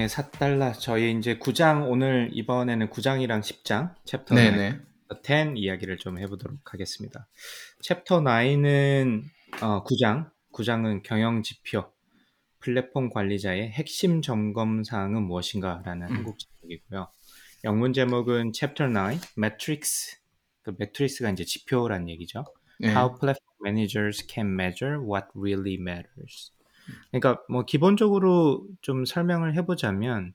9장에 4달러 저희 이제 9장 오늘 이번에는 9장이랑 10장 챕터 네네. 10 이야기를 좀 해보도록 하겠습니다. 챕터 9은 어, 9장 9장은 경영 지표 플랫폼 관리자의 핵심 점검 사항은 무엇인가라는 음. 한국 제목이고요. 영문 제목은 챕터 9 Metrics. 그 metrics가 이제 지표란 얘기죠. 네. How platform managers can measure what really matters. 그러니까 뭐 기본적으로 좀 설명을 해보자면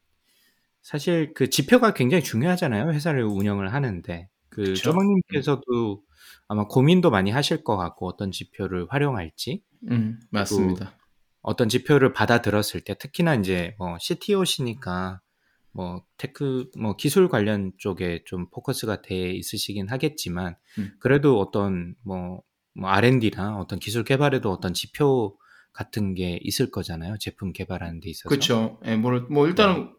사실 그 지표가 굉장히 중요하잖아요. 회사를 운영을 하는데 그. 조박님께서도 아마 고민도 많이 하실 것 같고 어떤 지표를 활용할지 음, 맞습니다. 어떤 지표를 받아들었을 때 특히나 이제 뭐 CTO시니까 뭐 tech 뭐 기술 관련 쪽에 좀 포커스가 돼 있으시긴 하겠지만 음. 그래도 어떤 뭐, 뭐 R&D나 어떤 기술 개발에도 어떤 지표 같은 게 있을 거잖아요. 제품 개발하는 데 있어서. 그렇죠. 예, 뭐, 뭐 일단은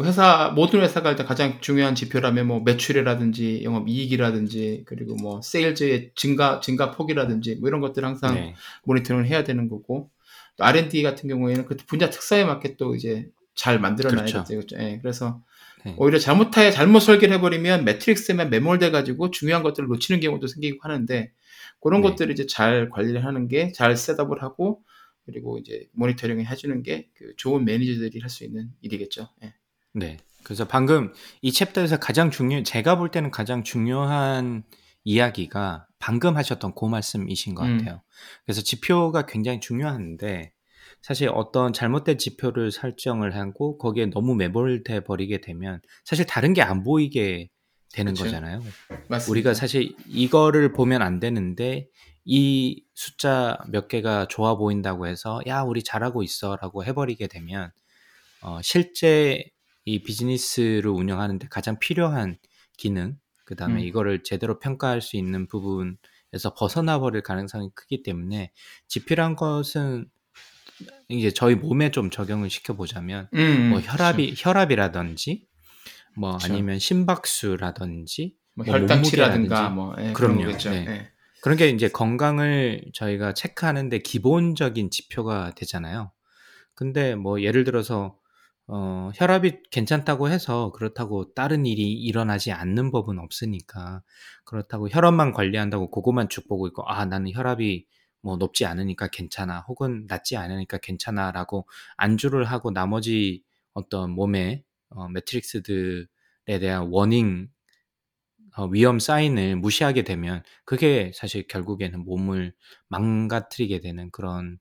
회사 모든 회사가 일단 가장 중요한 지표라면 뭐 매출이라든지 영업 이익이라든지 그리고 뭐 세일즈의 증가 증가 폭이라든지 뭐 이런 것들 항상 네. 모니터링을 해야 되는 거고 또 R&D 같은 경우에는 그 분야 특성에 맞게 또 이제 잘 만들어놔야 그렇죠. 그렇죠. 예, 그래서 네. 오히려 잘못해 잘못 설계를 해버리면 매트릭스에만 매몰돼 가지고 중요한 것들을 놓치는 경우도 생기고 하는데 그런 네. 것들을 이제 잘 관리를 하는 게 잘 셋업을 하고 그리고 이제 모니터링을 해주는 게 그 좋은 매니저들이 할 수 있는 일이겠죠. 예. 네. 그래서 방금 이 챕터에서 가장 중요, 제가 볼 때는 가장 중요한 이야기가 방금 하셨던 그 말씀이신 것 음. 같아요. 그래서 지표가 굉장히 중요한데 사실 어떤 잘못된 지표를 설정을 하고 거기에 너무 매몰돼 버리게 되면 사실 다른 게 안 보이게 되는 그쵸. 거잖아요. 맞습니다. 우리가 사실 이거를 보면 안 되는데 이 숫자 몇 개가 좋아 보인다고 해서 야 우리 잘하고 있어라고 해버리게 되면 어, 실제 이 비즈니스를 운영하는데 가장 필요한 기능 그 다음에 음. 이거를 제대로 평가할 수 있는 부분에서 벗어나 버릴 가능성이 크기 때문에 지표란 것은 이제 저희 몸에 좀 적용을 시켜보자면 음, 뭐 혈압이 혈압이라든지 뭐 그쵸. 아니면 심박수라든지 뭐뭐 혈당치라든가. 뭐 예, 그럼요. 네. 예. 그런 게 이제 건강을 저희가 체크하는데 기본적인 지표가 되잖아요. 근데 뭐 예를 들어서 어, 혈압이 괜찮다고 해서 그렇다고 다른 일이 일어나지 않는 법은 없으니까 그렇다고 혈압만 관리한다고 그거만 쭉 보고 있고 아 나는 혈압이 뭐 높지 않으니까 괜찮아 혹은 낮지 않으니까 괜찮아라고 안주를 하고 나머지 어떤 몸의 어, 매트릭스들에 대한 워닝 어, 위험 사인을 무시하게 되면 그게 사실 결국에는 몸을 망가뜨리게 되는 그런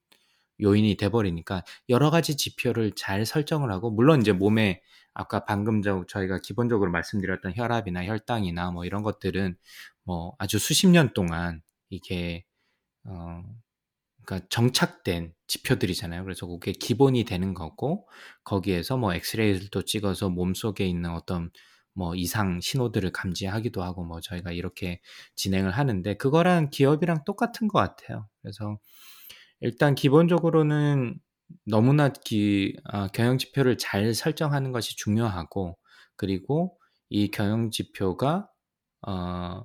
요인이 돼버리니까 여러 가지 지표를 잘 설정을 하고 물론 이제 몸에 아까 방금 저 저희가 기본적으로 말씀드렸던 혈압이나 혈당이나 뭐 이런 것들은 뭐 아주 수십 년 동안 이게 어 그러니까 정착된 지표들이잖아요. 그래서 그게 기본이 되는 거고 거기에서 뭐 엑스레이들도 찍어서 몸 속에 있는 어떤 뭐 이상 신호들을 감지하기도 하고 뭐 저희가 이렇게 진행을 하는데 그거랑 기업이랑 똑같은 것 같아요. 그래서 일단 기본적으로는 너무나 기, 아, 경영 지표를 잘 설정하는 것이 중요하고 그리고 이 경영 지표가 어,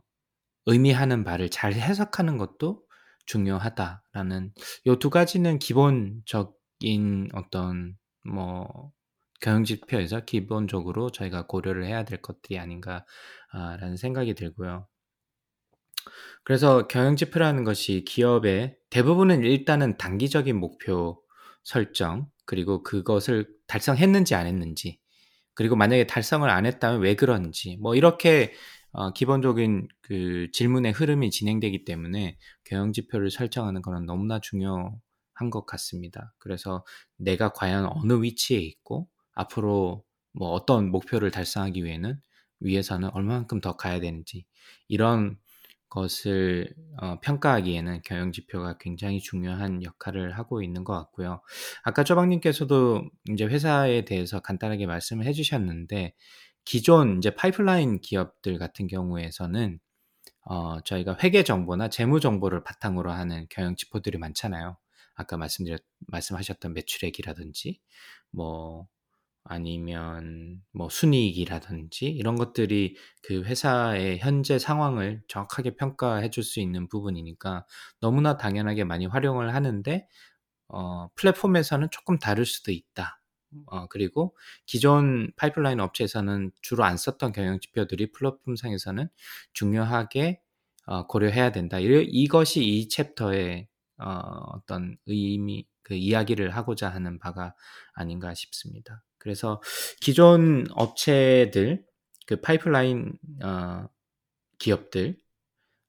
의미하는 바를 잘 해석하는 것도 중요하다라는 요 두 가지는 기본적인 어떤 뭐 경영 지표에서 기본적으로 저희가 고려를 해야 될 것들이 아닌가라는 생각이 들고요. 그래서 경영 지표라는 것이 기업의 대부분은 일단은 단기적인 목표 설정 그리고 그것을 달성했는지 안 했는지 그리고 만약에 달성을 안 했다면 왜 그런지 뭐 이렇게 어, 기본적인 그 질문의 흐름이 진행되기 때문에 경영 지표를 설정하는 것은 너무나 중요한 것 같습니다. 그래서 내가 과연 어느 위치에 있고 앞으로 뭐 어떤 목표를 달성하기 위해는 위에서는 얼마만큼 더 가야 되는지 이런 것을 어, 평가하기에는 경영 지표가 굉장히 중요한 역할을 하고 있는 것 같고요. 아까 조박님께서도 이제 회사에 대해서 간단하게 말씀을 해주셨는데 기존 이제 파이프라인 기업들 같은 경우에서는 어, 저희가 회계 정보나 재무 정보를 바탕으로 하는 경영 지표들이 많잖아요. 아까 말씀드렸 말씀하셨던 매출액이라든지 뭐 아니면 뭐 순이익이라든지 이런 것들이 그 회사의 현재 상황을 정확하게 평가해 줄 수 있는 부분이니까 너무나 당연하게 많이 활용을 하는데 어 플랫폼에서는 조금 다를 수도 있다. 어 그리고 기존 파이프라인 업체에서는 주로 안 썼던 경영 지표들이 플랫폼상에서는 중요하게 어 고려해야 된다. 이 이것이 이 챕터의 어 어떤 의미 그 이야기를 하고자 하는 바가 아닌가 싶습니다. 그래서 기존 업체들 그 파이프라인 어, 기업들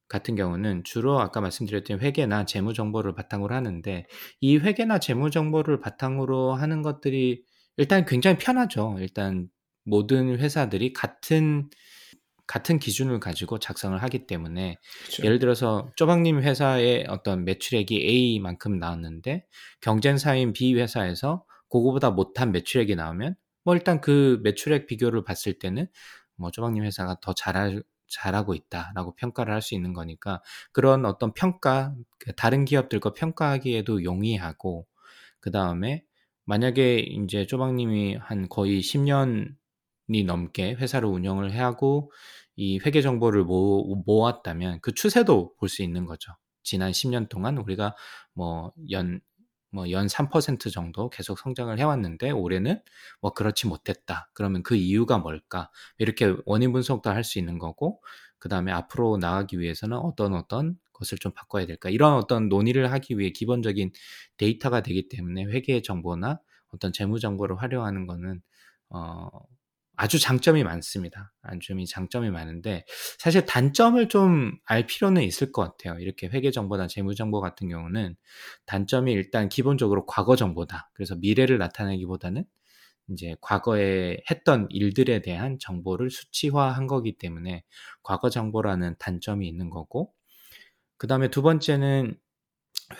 같은 경우는 주로 아까 말씀드렸던 회계나 재무 정보를 바탕으로 하는데 이 회계나 재무 정보를 바탕으로 하는 것들이 일단 굉장히 편하죠. 일단 모든 회사들이 같은 같은 기준을 가지고 작성을 하기 때문에 그렇죠. 예를 들어서 쪼박님 회사의 어떤 매출액이 A만큼 나왔는데 경쟁사인 B 회사에서 그거보다 못한 매출액이 나오면 뭐 일단 그 매출액 비교를 봤을 때는 뭐 쪼박님 회사가 더 잘할 잘하고 있다라고 평가를 할 수 있는 거니까 그런 어떤 평가 그 다른 기업들과 평가하기에도 용이하고 그 다음에 만약에 이제 쪼박님이 한 거의 10년이 넘게 회사를 운영을 하고 이 회계 정보를 모, 모았다면 그 추세도 볼 수 있는 거죠. 지난 10년 동안 우리가 뭐 연 뭐 연 3% 정도 계속 성장을 해왔는데 올해는 뭐 그렇지 못했다. 그러면 그 이유가 뭘까? 이렇게 원인 분석도 할 수 있는 거고 그 다음에 앞으로 나가기 위해서는 어떤 어떤 것을 좀 바꿔야 될까? 이런 어떤 논의를 하기 위해 기본적인 데이터가 되기 때문에 회계 정보나 어떤 재무 정보를 활용하는 거는 어 아주 장점이 많습니다. 아주 장점이 많은데 사실 단점을 좀 알 필요는 있을 것 같아요. 이렇게 회계 정보나 재무 정보 같은 경우는 단점이 일단 기본적으로 과거 정보다. 그래서 미래를 나타내기보다는 이제 과거에 했던 일들에 대한 정보를 수치화한 거기 때문에 과거 정보라는 단점이 있는 거고 그 다음에 두 번째는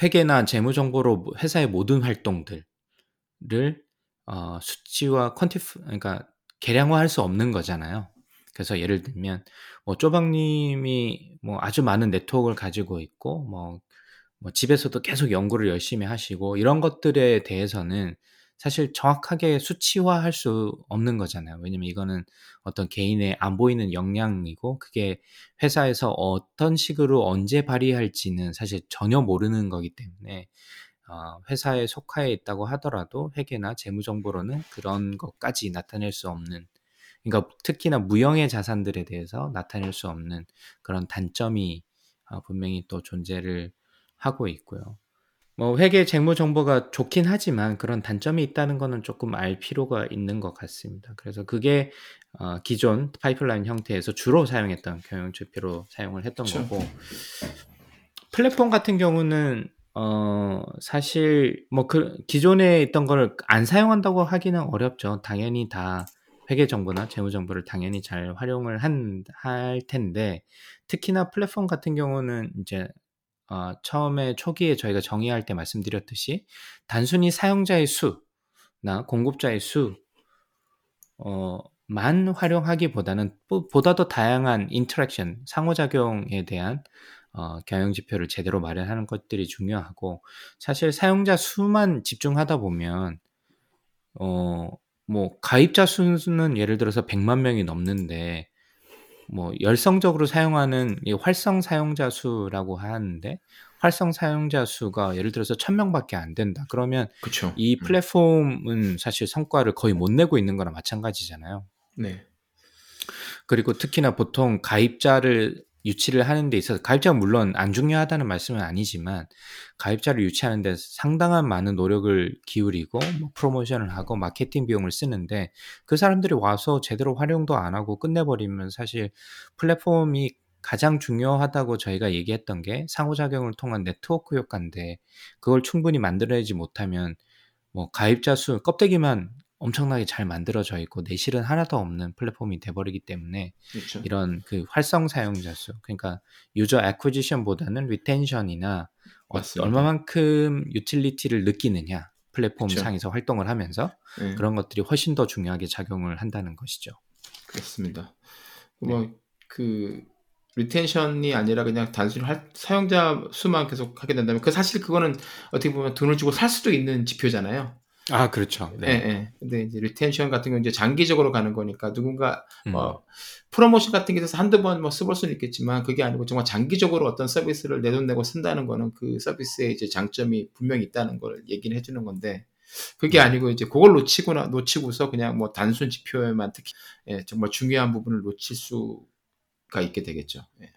회계나 재무 정보로 회사의 모든 활동들을 어, 수치와 퀀티프 그러니까 계량화할 수 없는 거잖아요. 그래서 예를 들면 뭐 쪼박님이 뭐 아주 많은 네트워크를 가지고 있고 뭐, 뭐 집에서도 계속 연구를 열심히 하시고 이런 것들에 대해서는 사실 정확하게 수치화할 수 없는 거잖아요. 왜냐면 이거는 어떤 개인의 안 보이는 역량이고 그게 회사에서 어떤 식으로 언제 발휘할지는 사실 전혀 모르는 거기 때문에 어, 회사에 속하에 있다고 하더라도 회계나 재무 정보로는 그런 것까지 나타낼 수 없는 그러니까 특히나 무형의 자산들에 대해서 나타낼 수 없는 그런 단점이 어, 분명히 또 존재를 하고 있고요. 뭐 회계 재무 정보가 좋긴 하지만 그런 단점이 있다는 거는 조금 알 필요가 있는 것 같습니다. 그래서 그게 어, 기존 파이프라인 형태에서 주로 사용했던 경영 지표로 사용을 했던 그렇죠. 거고 플랫폼 같은 경우는 어 사실 뭐 그 기존에 있던 거를 안 사용한다고 하기는 어렵죠. 당연히 다 회계 정보나 재무 정보를 당연히 잘 활용을 한 할 텐데 특히나 플랫폼 같은 경우는 이제 어 처음에 초기에 저희가 정의할 때 말씀드렸듯이 단순히 사용자의 수나 공급자의 수 어 만 활용하기보다는 보다 더 다양한 interaction, 상호작용에 대한 어, 경영 지표를 제대로 마련하는 것들이 중요하고 사실 사용자 수만 집중하다 보면 어, 뭐 가입자 수는 예를 들어서 100만 명이 넘는데 뭐 열성적으로 사용하는 이 활성 사용자 수라고 하는데 활성 사용자 수가 예를 들어서 1000명밖에 안 된다. 그러면 그쵸. 이 음. 플랫폼은 사실 성과를 거의 못 내고 있는 거랑 마찬가지잖아요. 네. 그리고 특히나 보통 가입자를 유치를 하는 데 있어서 가입자가 물론 안 중요하다는 말씀은 아니지만 가입자를 유치하는 데 상당한 많은 노력을 기울이고 뭐 프로모션을 하고 마케팅 비용을 쓰는데 그 사람들이 와서 제대로 활용도 안 하고 끝내버리면 사실 플랫폼이 가장 중요하다고 저희가 얘기했던 게 상호작용을 통한 네트워크 효과인데 그걸 충분히 만들어내지 못하면 뭐 가입자 수 껍데기만 엄청나게 잘 만들어져 있고 내실은 하나도 없는 플랫폼이 돼버리기 때문에 그렇죠. 이런 그 활성 사용자 수 그러니까 user acquisition보다는 retention이나 어. 얼마만큼 utility를 느끼느냐 플랫폼 그쵸. 상에서 활동을 하면서 네, 그런 것들이 훨씬 더 중요하게 작용을 한다는 것이죠. 그렇습니다. 네. 뭐그 retention이 아니라 그냥 단순히 할- 사용자 수만 계속 하게 된다면 그 사실 그거는 어떻게 보면 돈을 주고 살 수도 있는 지표잖아요. 아 그렇죠. 예, 예. 근데 이제 retention 같은 경우는 이제 장기적으로 가는 거니까 누군가 음. 뭐 프로모션 같은 게 있어서 한두 번 뭐 써볼 수는 있겠지만 그게 아니고 정말 장기적으로 어떤 서비스를 내 돈 내고 쓴다는 거는 그 서비스의 이제 장점이 분명히 있다는 걸 얘기를 해주는 건데 그게 네. 아니고 이제 그걸 놓치거나 놓치고서 그냥 뭐 단순 지표에만 특히 예, 정말 중요한 부분을 놓칠 수가 있게 되겠죠. 예.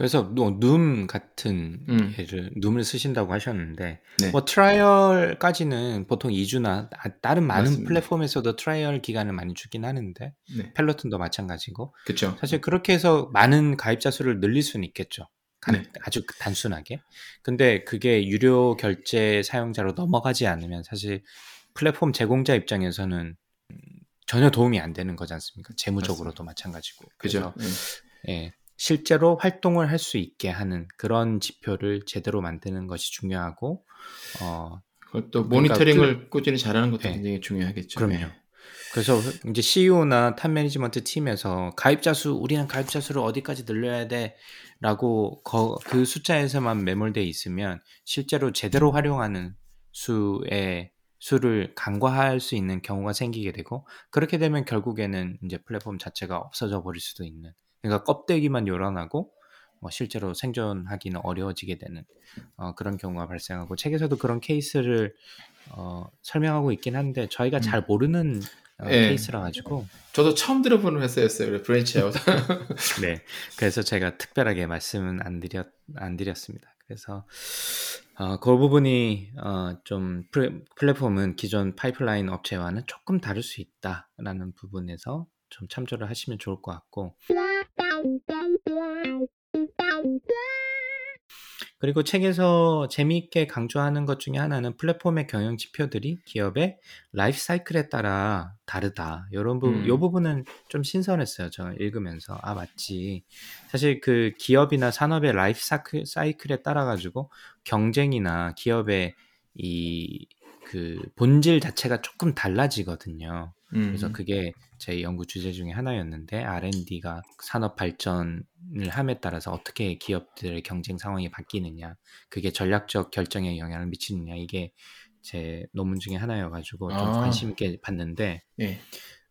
그래서 뭐 누움 같은 음. 예를 누움을 쓰신다고 하셨는데 네. 뭐 트라이얼까지는 보통 2주나 다른 많은 맞습니다. 플랫폼에서도 trial 기간을 많이 주긴 하는데 네. 펠로톤도 마찬가지고 그렇죠. 사실 그렇게 해서 많은 가입자 수를 늘릴 수는 있겠죠. 간- 네. 아주 단순하게. 근데 그게 유료 결제 사용자로 넘어가지 않으면 사실 플랫폼 제공자 입장에서는 음, 전혀 도움이 안 되는 거지 않습니까? 재무적으로도 마찬가지고. 그죠. 그래서 예, 실제로 활동을 할 수 있게 하는 그런 지표를 제대로 만드는 것이 중요하고 어, 그걸 또 그러니까 모니터링을 꾸준히 잘하는 것도 네. 굉장히 중요하겠죠. 그럼요. 네. 그래서 이제 CEO나 top management team에서 가입자 수 우리는 가입자 수를 어디까지 늘려야 돼라고 거- 그 숫자에서만 매몰돼 있으면 실제로 제대로 활용하는 수의 수를 간과할 수 있는 경우가 생기게 되고 그렇게 되면 결국에는 이제 플랫폼 자체가 없어져 버릴 수도 있는 그러니까 껍데기만 요란하고 뭐 실제로 생존하기는 어려워지게 되는 어, 그런 경우가 발생하고 책에서도 그런 케이스를 어, 설명하고 있긴 한데 저희가 음. 잘 모르는 어, 예. 케이스라 가지고 저도 처음 들어보는 회사였어요. BranchOut. 네 그래서 제가 특별하게 말씀은 안 드렸 안 드렸습니다. 그래서 어, 그 부분이 어, 좀 플- 플랫폼은 기존 파이프라인 업체와는 조금 다를 수 있다라는 부분에서 좀 참조를 하시면 좋을 것 같고 그리고 책에서 재미있게 강조하는 것 중에 하나는 플랫폼의 경영 지표들이 기업의 라이프 사이클에 따라 다르다. 이런 부분, 음. 요 부분은 좀 신선했어요. 저 읽으면서. 아, 맞지. 사실 그 기업이나 산업의 라이프 사이클, 사이클에 따라 가지고 경쟁이나 기업의 이 그 본질 자체가 조금 달라지거든요. 음. 그래서 그게 제 연구 주제 중에 하나였는데 R&D가 산업 발전을 함에 따라서 어떻게 기업들의 경쟁 상황이 바뀌느냐, 그게 전략적 결정에 영향을 미치느냐 이게 제 논문 중에 하나여가지고 좀 아. 관심 있게 봤는데 예.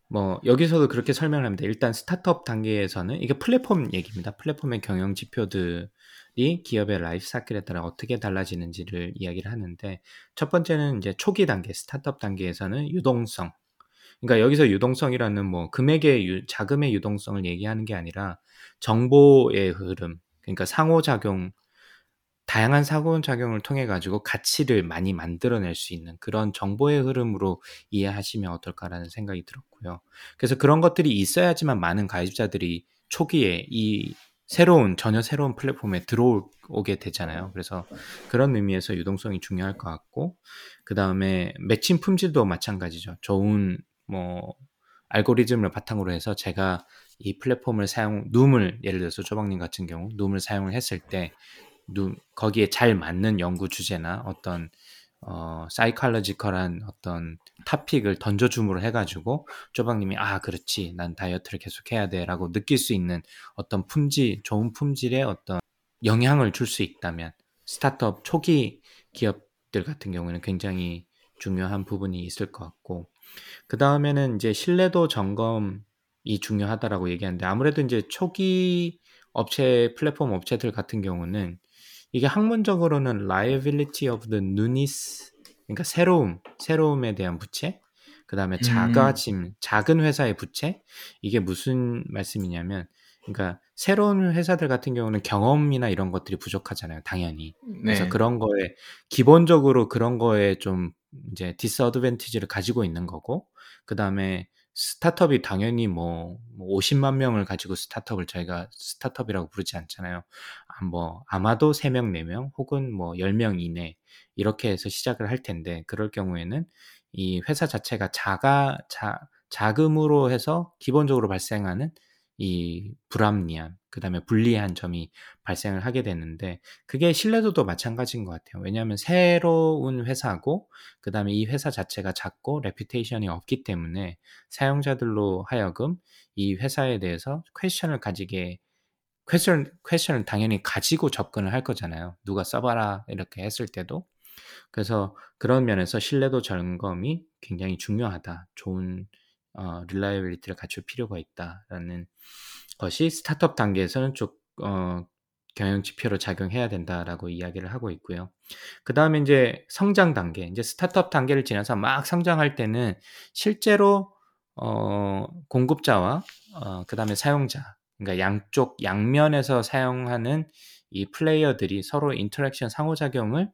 뭐 여기서도 그렇게 설명을 합니다. 일단 스타트업 단계에서는 이게 플랫폼 얘기입니다. 플랫폼의 경영 지표들이 기업의 라이프 사이클에 따라 어떻게 달라지는지를 이야기를 하는데 첫 번째는 이제 초기 단계 스타트업 단계에서는 유동성. 그러니까 여기서 유동성이라는 뭐 금액의 유, 자금의 유동성을 얘기하는 게 아니라 정보의 흐름. 그러니까 상호작용 다양한 상호작용을 통해 가지고 가치를 많이 만들어낼 수 있는 그런 정보의 흐름으로 이해하시면 어떨까라는 생각이 들었고요. 그래서 그런 것들이 있어야지만 많은 가입자들이 초기에 이 새로운 전혀 새로운 플랫폼에 들어오게 되잖아요. 그래서 그런 의미에서 유동성이 중요할 것 같고 그 다음에 매칭 품질도 마찬가지죠. 좋은 뭐 알고리즘을 바탕으로 해서 제가 이 플랫폼을 사용 눔을 예를 들어서 조박님 같은 경우 눔을 사용을 했을 때 눔, 거기에 잘 맞는 연구 주제나 어떤 어 사이칼러지컬한 어떤 topic을 던져줌으로 해가지고 조박님이 아 그렇지. 난 다이어트를 계속 해야 돼라고 느낄 수 있는 어떤 품질 좋은 품질의 어떤 영향을 줄 수 있다면 스타트업 초기 기업들 같은 경우는 굉장히 중요한 부분이 있을 것 같고 그 다음에는 이제 신뢰도 점검이 중요하다라고 얘기하는데 아무래도 이제 초기 업체 플랫폼 업체들 같은 경우는 이게 학문적으로는 liability of the newness 그러니까 새로움 새로움에 대한 부채 그 다음에 음. 작아짐 작은 회사의 부채 이게 무슨 말씀이냐면 그러니까 새로운 회사들 같은 경우는 경험이나 이런 것들이 부족하잖아요 당연히 그래서 네. 그런 거에 기본적으로 그런 거에 좀 이제 디스어드밴티지를 가지고 있는 거고 그 다음에 스타트업이 당연히 뭐, 뭐 50만 명을 가지고 스타트업을 저희가 스타트업이라고 부르지 않잖아요. 아, 뭐 아마도 3명, 4명 혹은 뭐 10명 이내 이렇게 해서 시작을 할 텐데 그럴 경우에는 이 회사 자체가 자가 자 자금으로 해서 기본적으로 발생하는 이 불합리함, 그 다음에 불리한 점이 발생을 하게 되는데, 그게 신뢰도도 마찬가지인 것 같아요. 왜냐하면 새로운 회사고, 그 다음에 이 회사 자체가 작고, reputation이 없기 때문에 사용자들로 하여금 이 회사에 대해서 question을 가지게, question, question을 당연히 가지고 접근을 할 거잖아요. 누가 써봐라, 이렇게 했을 때도. 그래서 그런 면에서 신뢰도 점검이 굉장히 중요하다. 좋은 어, reliability를 갖출 필요가 있다라는 것이 스타트업 단계에서는 좀 어, 경영 지표로 작용해야 된다라고 이야기를 하고 있고요. 그 다음에 이제 성장 단계, 이제 스타트업 단계를 지나서 막 성장할 때는 실제로 어, 공급자와 어, 그 다음에 사용자, 그러니까 양쪽 양면에서 사용하는 이 플레이어들이 서로 interaction 상호작용을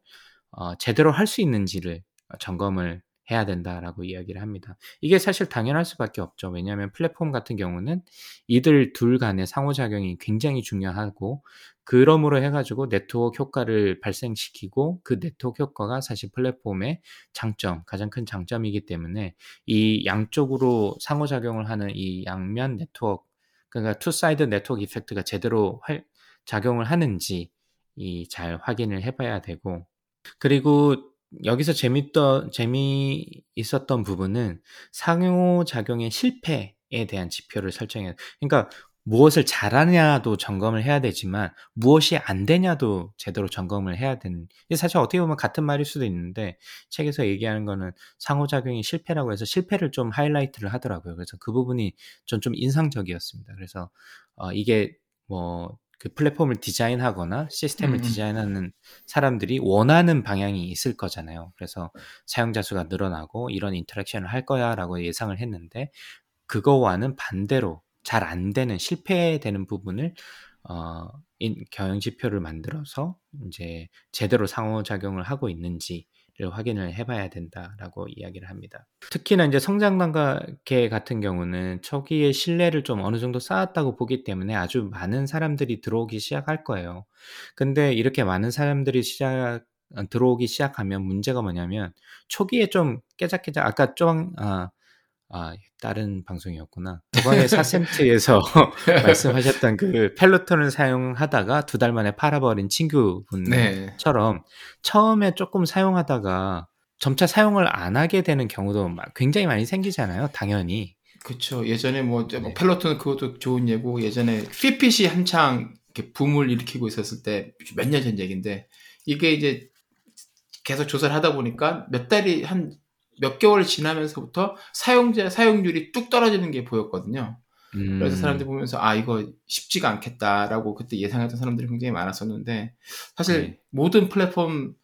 어, 제대로 할 수 있는지를 점검을 해야 된다라고 이야기를 합니다. 이게 사실 당연할 수밖에 없죠. 왜냐하면 플랫폼 같은 경우는 이들 둘 간의 상호작용이 굉장히 중요하고 그러므로 해가지고 네트워크 효과를 발생시키고 그 네트워크 효과가 사실 플랫폼의 장점, 가장 큰 장점이기 때문에 이 양쪽으로 상호작용을 하는 이 양면 네트워크, 그러니까 two-sided network effect가 제대로 활, 작용을 하는지 이 잘 확인을 해봐야 되고 그리고 여기서 재밌던 재미 있었던 부분은 상호작용의 실패에 대한 지표를 설정해. 그러니까 무엇을 잘하냐도 점검을 해야 되지만 무엇이 안 되냐도 제대로 점검을 해야 되는. 사실 어떻게 보면 같은 말일 수도 있는데 책에서 얘기하는 거는 상호작용이 실패라고 해서 실패를 좀 하이라이트를 하더라고요. 그래서 그 부분이 전 좀 인상적이었습니다. 그래서 어, 이게 뭐 그 플랫폼을 디자인하거나 시스템을 음. 디자인하는 사람들이 원하는 방향이 있을 거잖아요. 그래서 사용자 수가 늘어나고 이런 인터랙션을 할 거야라고 예상을 했는데 그거와는 반대로 잘 안 되는 실패되는 부분을 어, 인, 경영 지표를 만들어서 이제 제대로 상호작용을 하고 있는지 확인을 해봐야 된다라고 이야기를 합니다. 특히나 이제 성장 단계 같은 경우는 초기에 신뢰를 좀 어느 정도 쌓았다고 보기 때문에 아주 많은 사람들이 들어오기 시작할 거예요. 근데 이렇게 많은 사람들이 시작 들어오기 시작하면 문제가 뭐냐면 초기에 좀 깨작깨작 아까 좀 아, 아, 다른 방송이었구나. 저번에 사센트에서 말씀하셨던 그 펠로톤을 사용하다가 두 달 만에 팔아버린 친구분처럼 네. 처음에 조금 사용하다가 점차 사용을 안 하게 되는 경우도 굉장히 많이 생기잖아요. 당연히. 그렇죠. 예전에 뭐, 네. 펠로톤 그것도 좋은 예고 예전에 피핏이 한창 이렇게 붐을 일으키고 있었을 때 몇 년 전 얘기인데 이게 이제 계속 조사를 하다 보니까 몇 달이 한 몇 개월 지나면서부터 사용자 사용률이 뚝 떨어지는 게 보였거든요. 음. 그래서 사람들이 보면서 아 이거 쉽지가 않겠다라고 그때 예상했던 사람들이 굉장히 많았었는데 사실 네. 모든 플랫폼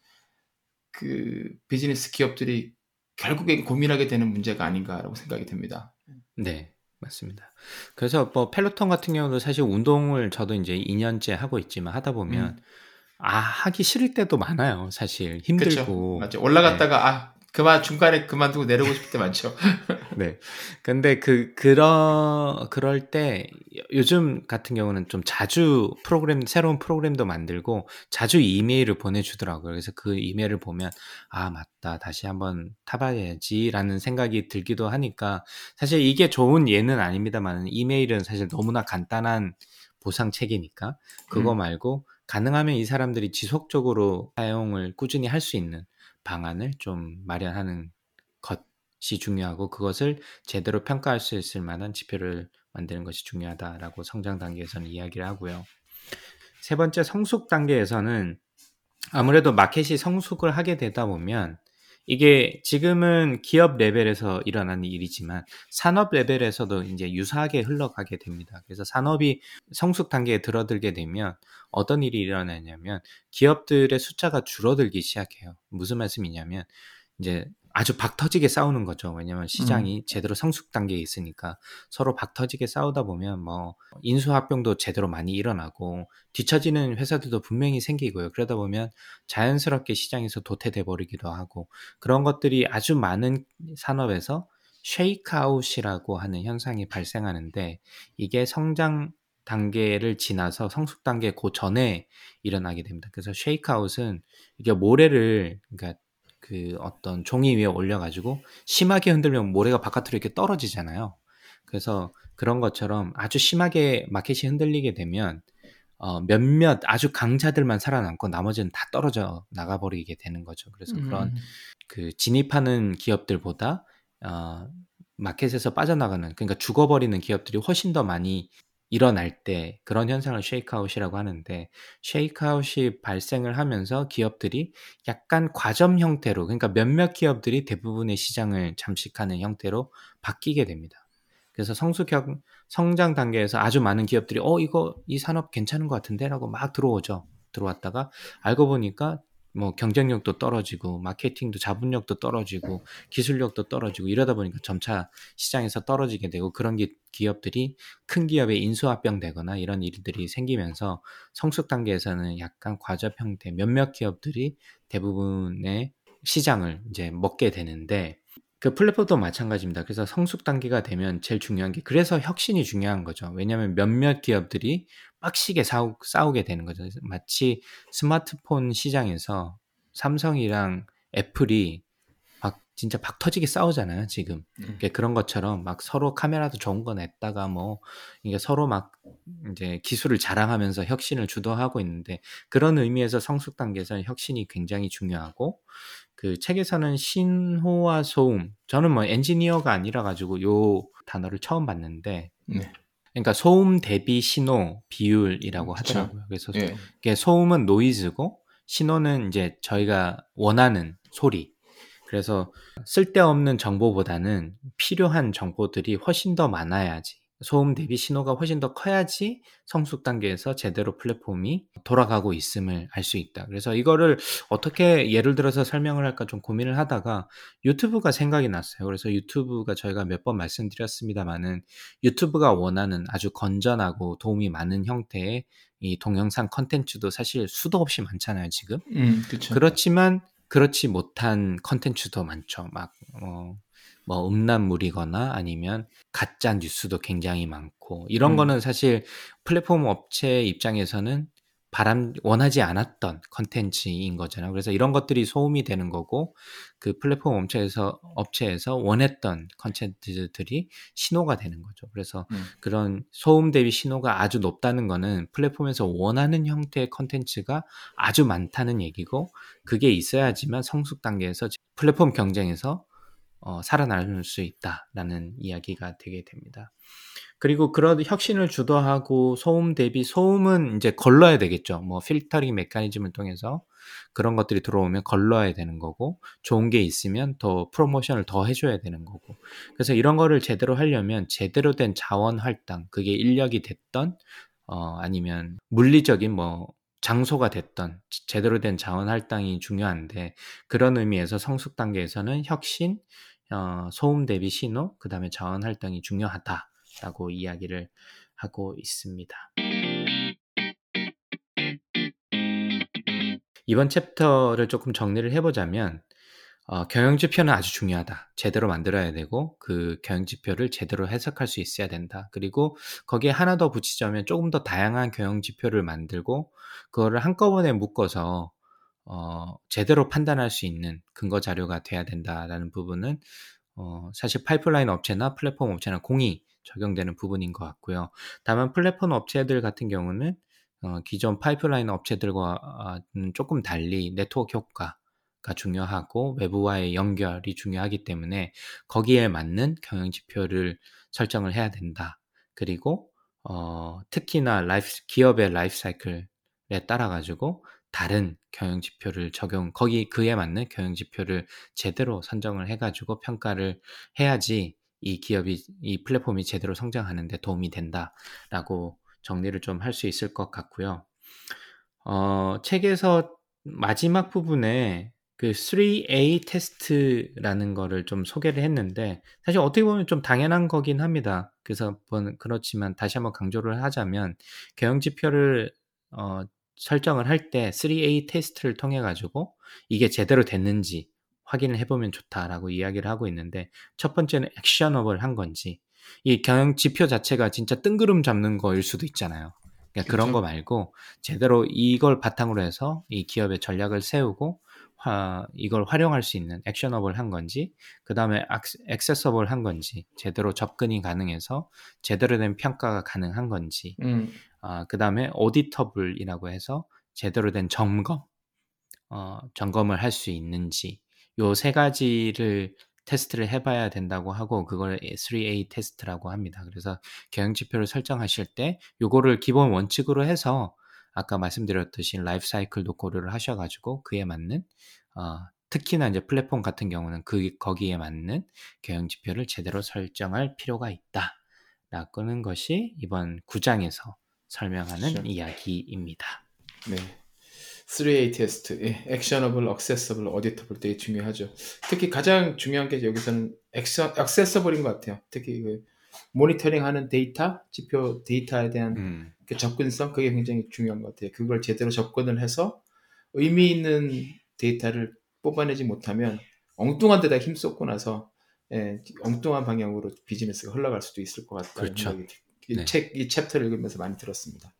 그 비즈니스 기업들이 결국엔 고민하게 되는 문제가 아닌가라고 생각이 됩니다. 네. 맞습니다. 그래서 뭐 펠로톤 같은 경우도 사실 운동을 저도 이제 2년째 하고 있지만 하다 보면 음. 아 하기 싫을 때도 많아요. 사실 힘들고 맞죠. 올라갔다가 네. 아 그만 중간에 그만두고 내려오고 싶을 때 많죠. 네. 근데 그 그런 그럴 때 요즘 같은 경우는 좀 자주 프로그램 새로운 프로그램도 만들고 자주 이메일을 보내주더라고요. 그래서 그 이메일을 보면 아 맞다 다시 한번 타봐야지라는 생각이 들기도 하니까 사실 이게 좋은 예는 아닙니다만 이메일은 사실 너무나 간단한 보상 체계니까 그거 음. 말고 가능하면 이 사람들이 지속적으로 사용을 꾸준히 할 수 있는 방안을 좀 마련하는 것이 중요하고 그것을 제대로 평가할 수 있을 만한 지표를 만드는 것이 중요하다라고 성장 단계에서는 이야기를 하고요. 세 번째 성숙 단계에서는 아무래도 마켓이 성숙을 하게 되다 보면 이게 지금은 기업 레벨에서 일어나는 일이지만 산업 레벨에서도 이제 유사하게 흘러가게 됩니다. 그래서 산업이 성숙 단계에 들어들게 되면 어떤 일이 일어나냐면 기업들의 숫자가 줄어들기 시작해요. 무슨 말씀이냐면 이제 아주 박 터지게 싸우는 거죠. 왜냐면 시장이 음. 제대로 성숙 단계에 있으니까 서로 박 터지게 싸우다 보면 뭐 인수합병도 제대로 많이 일어나고 뒤처지는 회사들도 분명히 생기고요. 그러다 보면 자연스럽게 시장에서 도태돼 버리기도 하고 그런 것들이 아주 많은 산업에서 shakeout이라고 하는 현상이 발생하는데 이게 성장 단계를 지나서 성숙 단계 그 전에 일어나게 됩니다. 그래서 shakeout은 이게 모래를 그러니까 그 어떤 종이 위에 올려가지고 심하게 흔들면 모래가 바깥으로 이렇게 떨어지잖아요. 그래서 그런 것처럼 아주 심하게 마켓이 흔들리게 되면 어, 몇몇 아주 강자들만 살아남고 나머지는 다 떨어져 나가버리게 되는 거죠. 그래서 그런 음. 그 진입하는 기업들보다 어, 마켓에서 빠져나가는 그러니까 죽어버리는 기업들이 훨씬 더 많이 일어날 때 그런 현상을 shakeout이라고 하는데 shakeout이 발생을 하면서 기업들이 약간 과점 형태로 그러니까 몇몇 기업들이 대부분의 시장을 잠식하는 형태로 바뀌게 됩니다. 그래서 성숙형 성장 단계에서 아주 많은 기업들이 어 이거 이 산업 괜찮은 것 같은데라고 막 들어오죠. 들어왔다가 알고 보니까 뭐 경쟁력도 떨어지고 마케팅도 자본력도 떨어지고 기술력도 떨어지고 이러다 보니까 점차 시장에서 떨어지게 되고 그런 기, 기업들이 큰 기업에 인수합병 되거나 이런 일들이 생기면서 성숙 단계에서는 약간 형태 몇몇 기업들이 대부분의 시장을 이제 먹게 되는데 그 플랫폼도 마찬가지입니다. 그래서 성숙 단계가 되면 제일 중요한 게 그래서 혁신이 중요한 거죠. 왜냐하면 몇몇 기업들이 빡시게 싸우, 싸우게 되는 거죠. 마치 스마트폰 시장에서 삼성이랑 애플이 막 진짜 박 터지게 싸우잖아요. 지금 음. 그런 것처럼 막 서로 카메라도 좋은 거 냈다가 뭐 이게 서로 막 이제 기술을 자랑하면서 혁신을 주도하고 있는데 그런 의미에서 성숙 단계에서는 혁신이 굉장히 중요하고 그 책에서는 신호와 소음 저는 뭐 엔지니어가 아니라 가지고 요 단어를 처음 봤는데 네. 그러니까 소음 대비 신호 비율이라고. 하더라고요. 그래서 예. 이게 소음은 노이즈고 신호는 이제 저희가 원하는 소리. 그래서 쓸데없는 정보보다는 필요한 정보들이 훨씬 더 많아야지. 소음 대비 신호가 훨씬 더 커야지 성숙 단계에서 제대로 플랫폼이 돌아가고 있음을 알 수 있다. 그래서 이거를 어떻게 예를 들어서 설명을 할까 좀 고민을 하다가 유튜브가 생각이 났어요. 그래서 유튜브가 저희가 몇 번 말씀드렸습니다만은 유튜브가 원하는 아주 건전하고 도움이 많은 형태의 이 동영상 컨텐츠도 사실 수도 없이 많잖아요, 지금. 음, 그렇죠. 그렇지만 그렇지 못한 컨텐츠도 많죠. 막, 어, 뭐, 음란물이거나 아니면 가짜 뉴스도 굉장히 많고, 이런 음. 거는 사실 플랫폼 업체 입장에서는 바람, 원하지 않았던 컨텐츠인 거잖아요. 그래서 이런 것들이 소음이 되는 거고, 그 플랫폼 업체에서, 업체에서 원했던 컨텐츠들이 신호가 되는 거죠. 그래서 음. 그런 소음 대비 신호가 아주 높다는 거는 플랫폼에서 원하는 형태의 컨텐츠가 아주 많다는 얘기고, 그게 있어야지만 성숙 단계에서 플랫폼 경쟁에서 어, 살아날 수 있다라는 이야기가 되게 됩니다. 그리고 그런 혁신을 주도하고 소음 대비 소음은 이제 걸러야 되겠죠. 뭐 필터링 메커니즘을 통해서 그런 것들이 들어오면 걸러야 되는 거고 좋은 게 있으면 더 프로모션을 더 해줘야 되는 거고 그래서 이런 거를 제대로 하려면 제대로 된 자원 할당 그게 인력이 됐던 어 아니면 물리적인 뭐 장소가 됐던 제대로 된 자원 할당이 중요한데 그런 의미에서 성숙 단계에서는 혁신 어, 소음 대비 신호 그 다음에 자원 할당이 중요하다라고 이야기를 하고 있습니다. 이번 챕터를 조금 정리를 해보자면 어, 경영지표는 아주 중요하다. 제대로 만들어야 되고 그 경영지표를 제대로 해석할 수 있어야 된다. 그리고 거기에 하나 더 붙이자면 조금 더 다양한 경영지표를 만들고 그거를 한꺼번에 묶어서 어, 제대로 판단할 수 있는 근거 자료가 돼야 된다라는 부분은 어, 사실 파이프라인 업체나 플랫폼 업체나 공히 적용되는 부분인 것 같고요. 다만 플랫폼 업체들 같은 경우는 어, 기존 파이프라인 업체들과는 조금 달리 네트워크 효과가 중요하고 외부와의 연결이 중요하기 때문에 거기에 맞는 경영 지표를 설정을 해야 된다. 그리고 어, 특히나 life, 기업의 라이프 사이클에 따라 가지고 다른 경영 지표를 적용 거기 그에 맞는 경영 지표를 제대로 선정을 해가지고 평가를 해야지 이 기업이 이 플랫폼이 제대로 성장하는데 도움이 된다라고 정리를 좀 할 수 있을 것 같고요. 어, 책에서 마지막 부분에 그 3A 테스트라는 거를 좀 소개를 했는데 사실 어떻게 보면 좀 당연한 거긴 합니다. 그래서 뭐 그렇지만 다시 한번 강조를 하자면 경영 지표를 어, 설정을 할 때 3A 테스트를 통해 가지고 이게 제대로 됐는지 확인을 해보면 좋다라고 이야기를 하고 있는데 첫 번째는 액션업을 한 건지 이 경영 지표 자체가 진짜 뜬구름 잡는 거일 수도 있잖아요. 그러니까 그런. 거 말고 제대로 이걸 바탕으로 해서 이 기업의 전략을 세우고 화, 이걸 활용할 수 있는 액셔너블 한 건지, 그 다음에 액세서블 한 건지, 제대로 접근이 가능해서 제대로 된 평가가 가능한 건지, 음. 아, 그 다음에 오디터블이라고 해서 제대로 된 점검, 어, 점검을 할 수 있는지, 요 세 가지를 테스트를 해봐야 된다고 하고 그걸 3A 테스트라고 합니다. 그래서 경영 지표를 설정하실 때 요거를 기본 원칙으로 해서 아까 말씀드렸듯이 라이프 사이클도 고려를 하셔가지고 그에 맞는 어, 특히나 이제 플랫폼 같은 경우는 그 거기에 맞는 경영 지표를 제대로 설정할 필요가 있다. 라는 것이 이번 9장에서 설명하는 그렇죠. 이야기입니다. 네. 3A 테스트, 예, actionable, accessible, auditable 되게 중요하죠. 특히 가장 중요한 게 여기서는 actio, accessible인 것 같아요. 특히 그 모니터링하는 데이터, 지표 데이터에 대한 음, 그 접근성 그게 굉장히 중요한 것 같아요. 그걸 제대로 접근을 해서 의미 있는 데이터를 뽑아내지 못하면 엉뚱한 데다 힘 쏟고 나서 예, 엉뚱한 방향으로 비즈니스가 흘러갈 수도 있을 것 같다는 그렇죠. 생각이 이 네. 책, 이 챕터를 읽으면서 많이 들었습니다.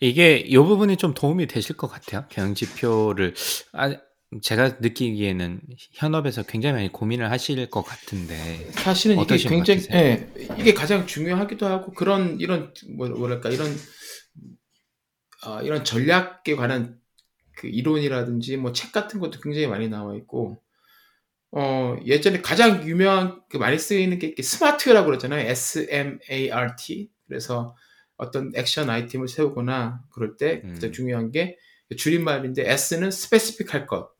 이게 이 부분이 좀 도움이 되실 것 같아요. 경영 지표를 아, 제가 느끼기에는 현업에서 굉장히 많이 고민을 하실 것 같은데 사실은 이게 굉장히? 예, 이게 가장 중요하기도 하고 그런 이런 뭐- 뭐랄까 이런 아, 이런 전략에 관한 그 이론이라든지 뭐 책 같은 것도 굉장히 많이 나와 있고 어 예전에 가장 유명한 그 많이 쓰이는 게 스마트라고 그러잖아요. S M A R T 그래서 어떤 액션 아이템을 세우거나 그럴 때 가장 음. 중요한 게 줄임말인데 S는 specific 할 것,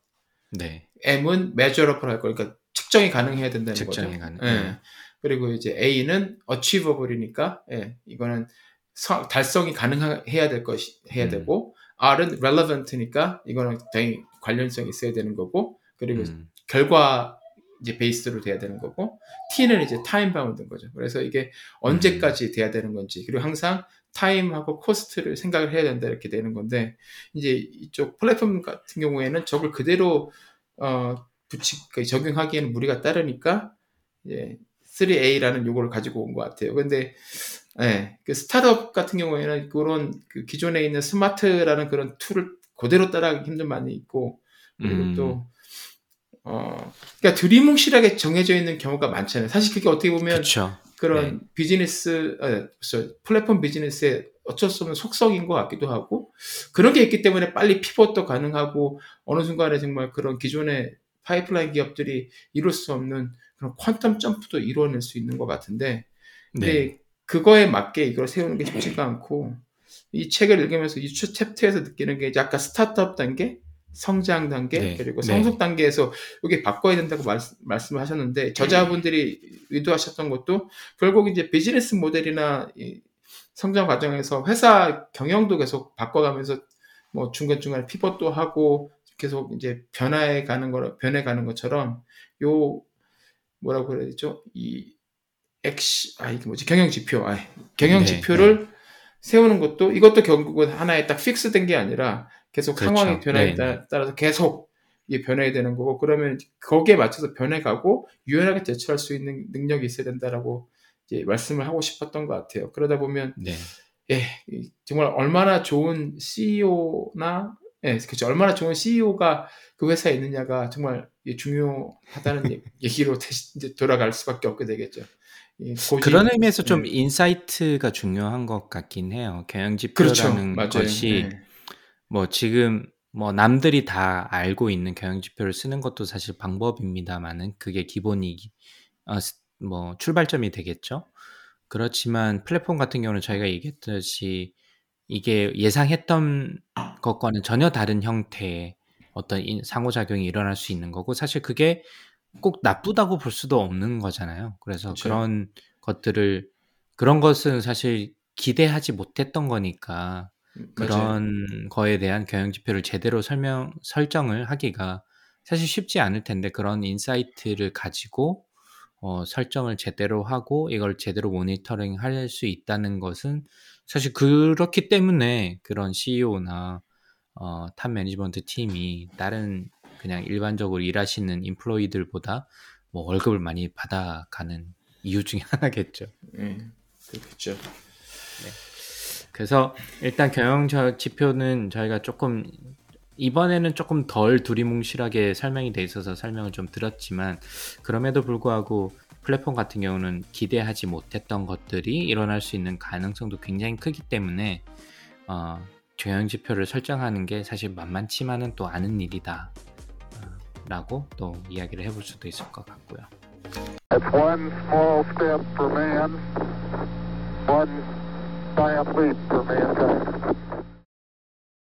네, M은 measurable 할 것, 그러니까 측정이 가능해야 된다는 측정이 거죠. 가능. 예. 음. 그리고 이제 A는 achievable이니까 예, 이거는 서- 달성이 가능해야 될 것이 해야 음. 되고 R은 relevant니까 이거는 당연히 관련성이 있어야 되는 거고 그리고 음, 결과 이제 베이스로 돼야 되는 거고 T는 이제 time-bound인 거죠. 그래서 이게 언제까지 돼야 되는 건지 그리고 항상 time하고 cost를 생각을 해야 된다 이렇게 되는 건데 이제 이쪽 플랫폼 같은 경우에는 저걸 그대로 어 붙이 그 적용하기에는 무리가 따르니까 이제 3A라는 요거를 가지고 온 것 같아요. 근데 예, 그 스타트업 같은 경우에는 그런 그 기존에 있는 SMART라는 그런 tool을 그대로 따라하기 힘든 많이 있고 그리고 음. 또 어, 그러니까 두리뭉실하게 정해져 있는 경우가 많잖아요. 사실 그게 어떻게 보면 그렇죠. 그런 비즈니스, 아, 저, 플랫폼 비즈니스의 어쩔 수 없는 속성인 것 같기도 하고, 그런 게 있기 때문에 빨리 pivot도 가능하고, 어느 순간에 정말 그런 기존의 파이프라인 기업들이 이룰 수 없는 그런 quantum jump도 이루어낼 수 있는 것 같은데, 근데 네, 그거에 맞게 이걸 세우는 게 쉽지가 않고, 이 책을 읽으면서 이 챕터에서 느끼는 게 이제 아까 스타트업 단계, 성장 단계, 네, 그리고 네. 성숙 단계에서 이게 바꿔야 된다고 말, 말씀을 하셨는데, 저자분들이 의도하셨던 것도 결국 이제 비즈니스 모델이나 이 성장 과정에서 회사 경영도 계속 바꿔가면서 뭐 중간중간에 피벗도 하고 계속 이제 변화해 가는 거, 변해 가는 것처럼 요 뭐라고 그래야 되죠? 이 액시, 아, 이게 뭐지? 경영 지표. 아, 경영 네, 지표를 세우는 것도 이것도 결국은 하나의 딱 픽스된 게 아니라 계속 그렇죠. 상황의 변화에 네, 따라- 따라서 계속 이게 변해야 되는 거고 그러면 거기에 맞춰서 변해가고 유연하게 대처할 수 있는 능력이 있어야 된다라고 이제 말씀을 하고 싶었던 것 같아요. 그러다 보면 네, 예, 이 정말 얼마나 좋은 CEO나 예, 그렇죠. 얼마나 좋은 CEO가 그 회사에 있느냐가 정말 중요하다는 얘- 얘기로 다시 이제 돌아갈 수밖에 없게 되겠죠. 이 고지- 그런 의미에서 좀 예. insight가 중요한 것 같긴 해요. 경영 그렇죠. 지표라는. 것이 예. 뭐 지금 뭐 남들이 다 알고 있는 경영 지표를 쓰는 것도 사실 방법입니다만은 그게 기본이 어, 스- 뭐 출발점이 되겠죠. 그렇지만 플랫폼 같은 경우는 저희가 얘기했듯이 이게 예상했던 것과는 전혀 다른 형태의 어떤 인- 상호작용이 일어날 수 있는 거고 사실 그게 꼭 나쁘다고 볼 수도 없는 거잖아요. 그래서 그렇죠. 그런 것들을 그런 것은 사실 기대하지 못했던 거니까 맞아요. 그런 거에 대한 경영 지표를 제대로 설명 설정을 하기가 사실 쉽지 않을 텐데 그런 insight를 가지고 어, 설정을 제대로 하고 이걸 제대로 모니터링 할 수 있다는 것은 사실 그렇기 때문에 그런 CEO나 어, top management team이 다른 그냥 일반적으로 일하시는 employee들보다 뭐 월급을 많이 받아가는 이유 중에 하나겠죠. 예. 그렇겠죠. 그래서 일단 경영 저- 지표는 저희가 조금 이번에는 조금 덜 두리뭉실하게 설명이 돼 있어서 설명을 좀 들었지만 그럼에도 불구하고 플랫폼 같은 경우는 기대하지 못했던 것들이 일어날 수 있는 가능성도 굉장히 크기 때문에 어, 경영 지표를 설정하는 게 사실 만만치만은 또 않은 일이다 어, 라고 또 이야기를 해볼 수도 있을 것 같고요. Man,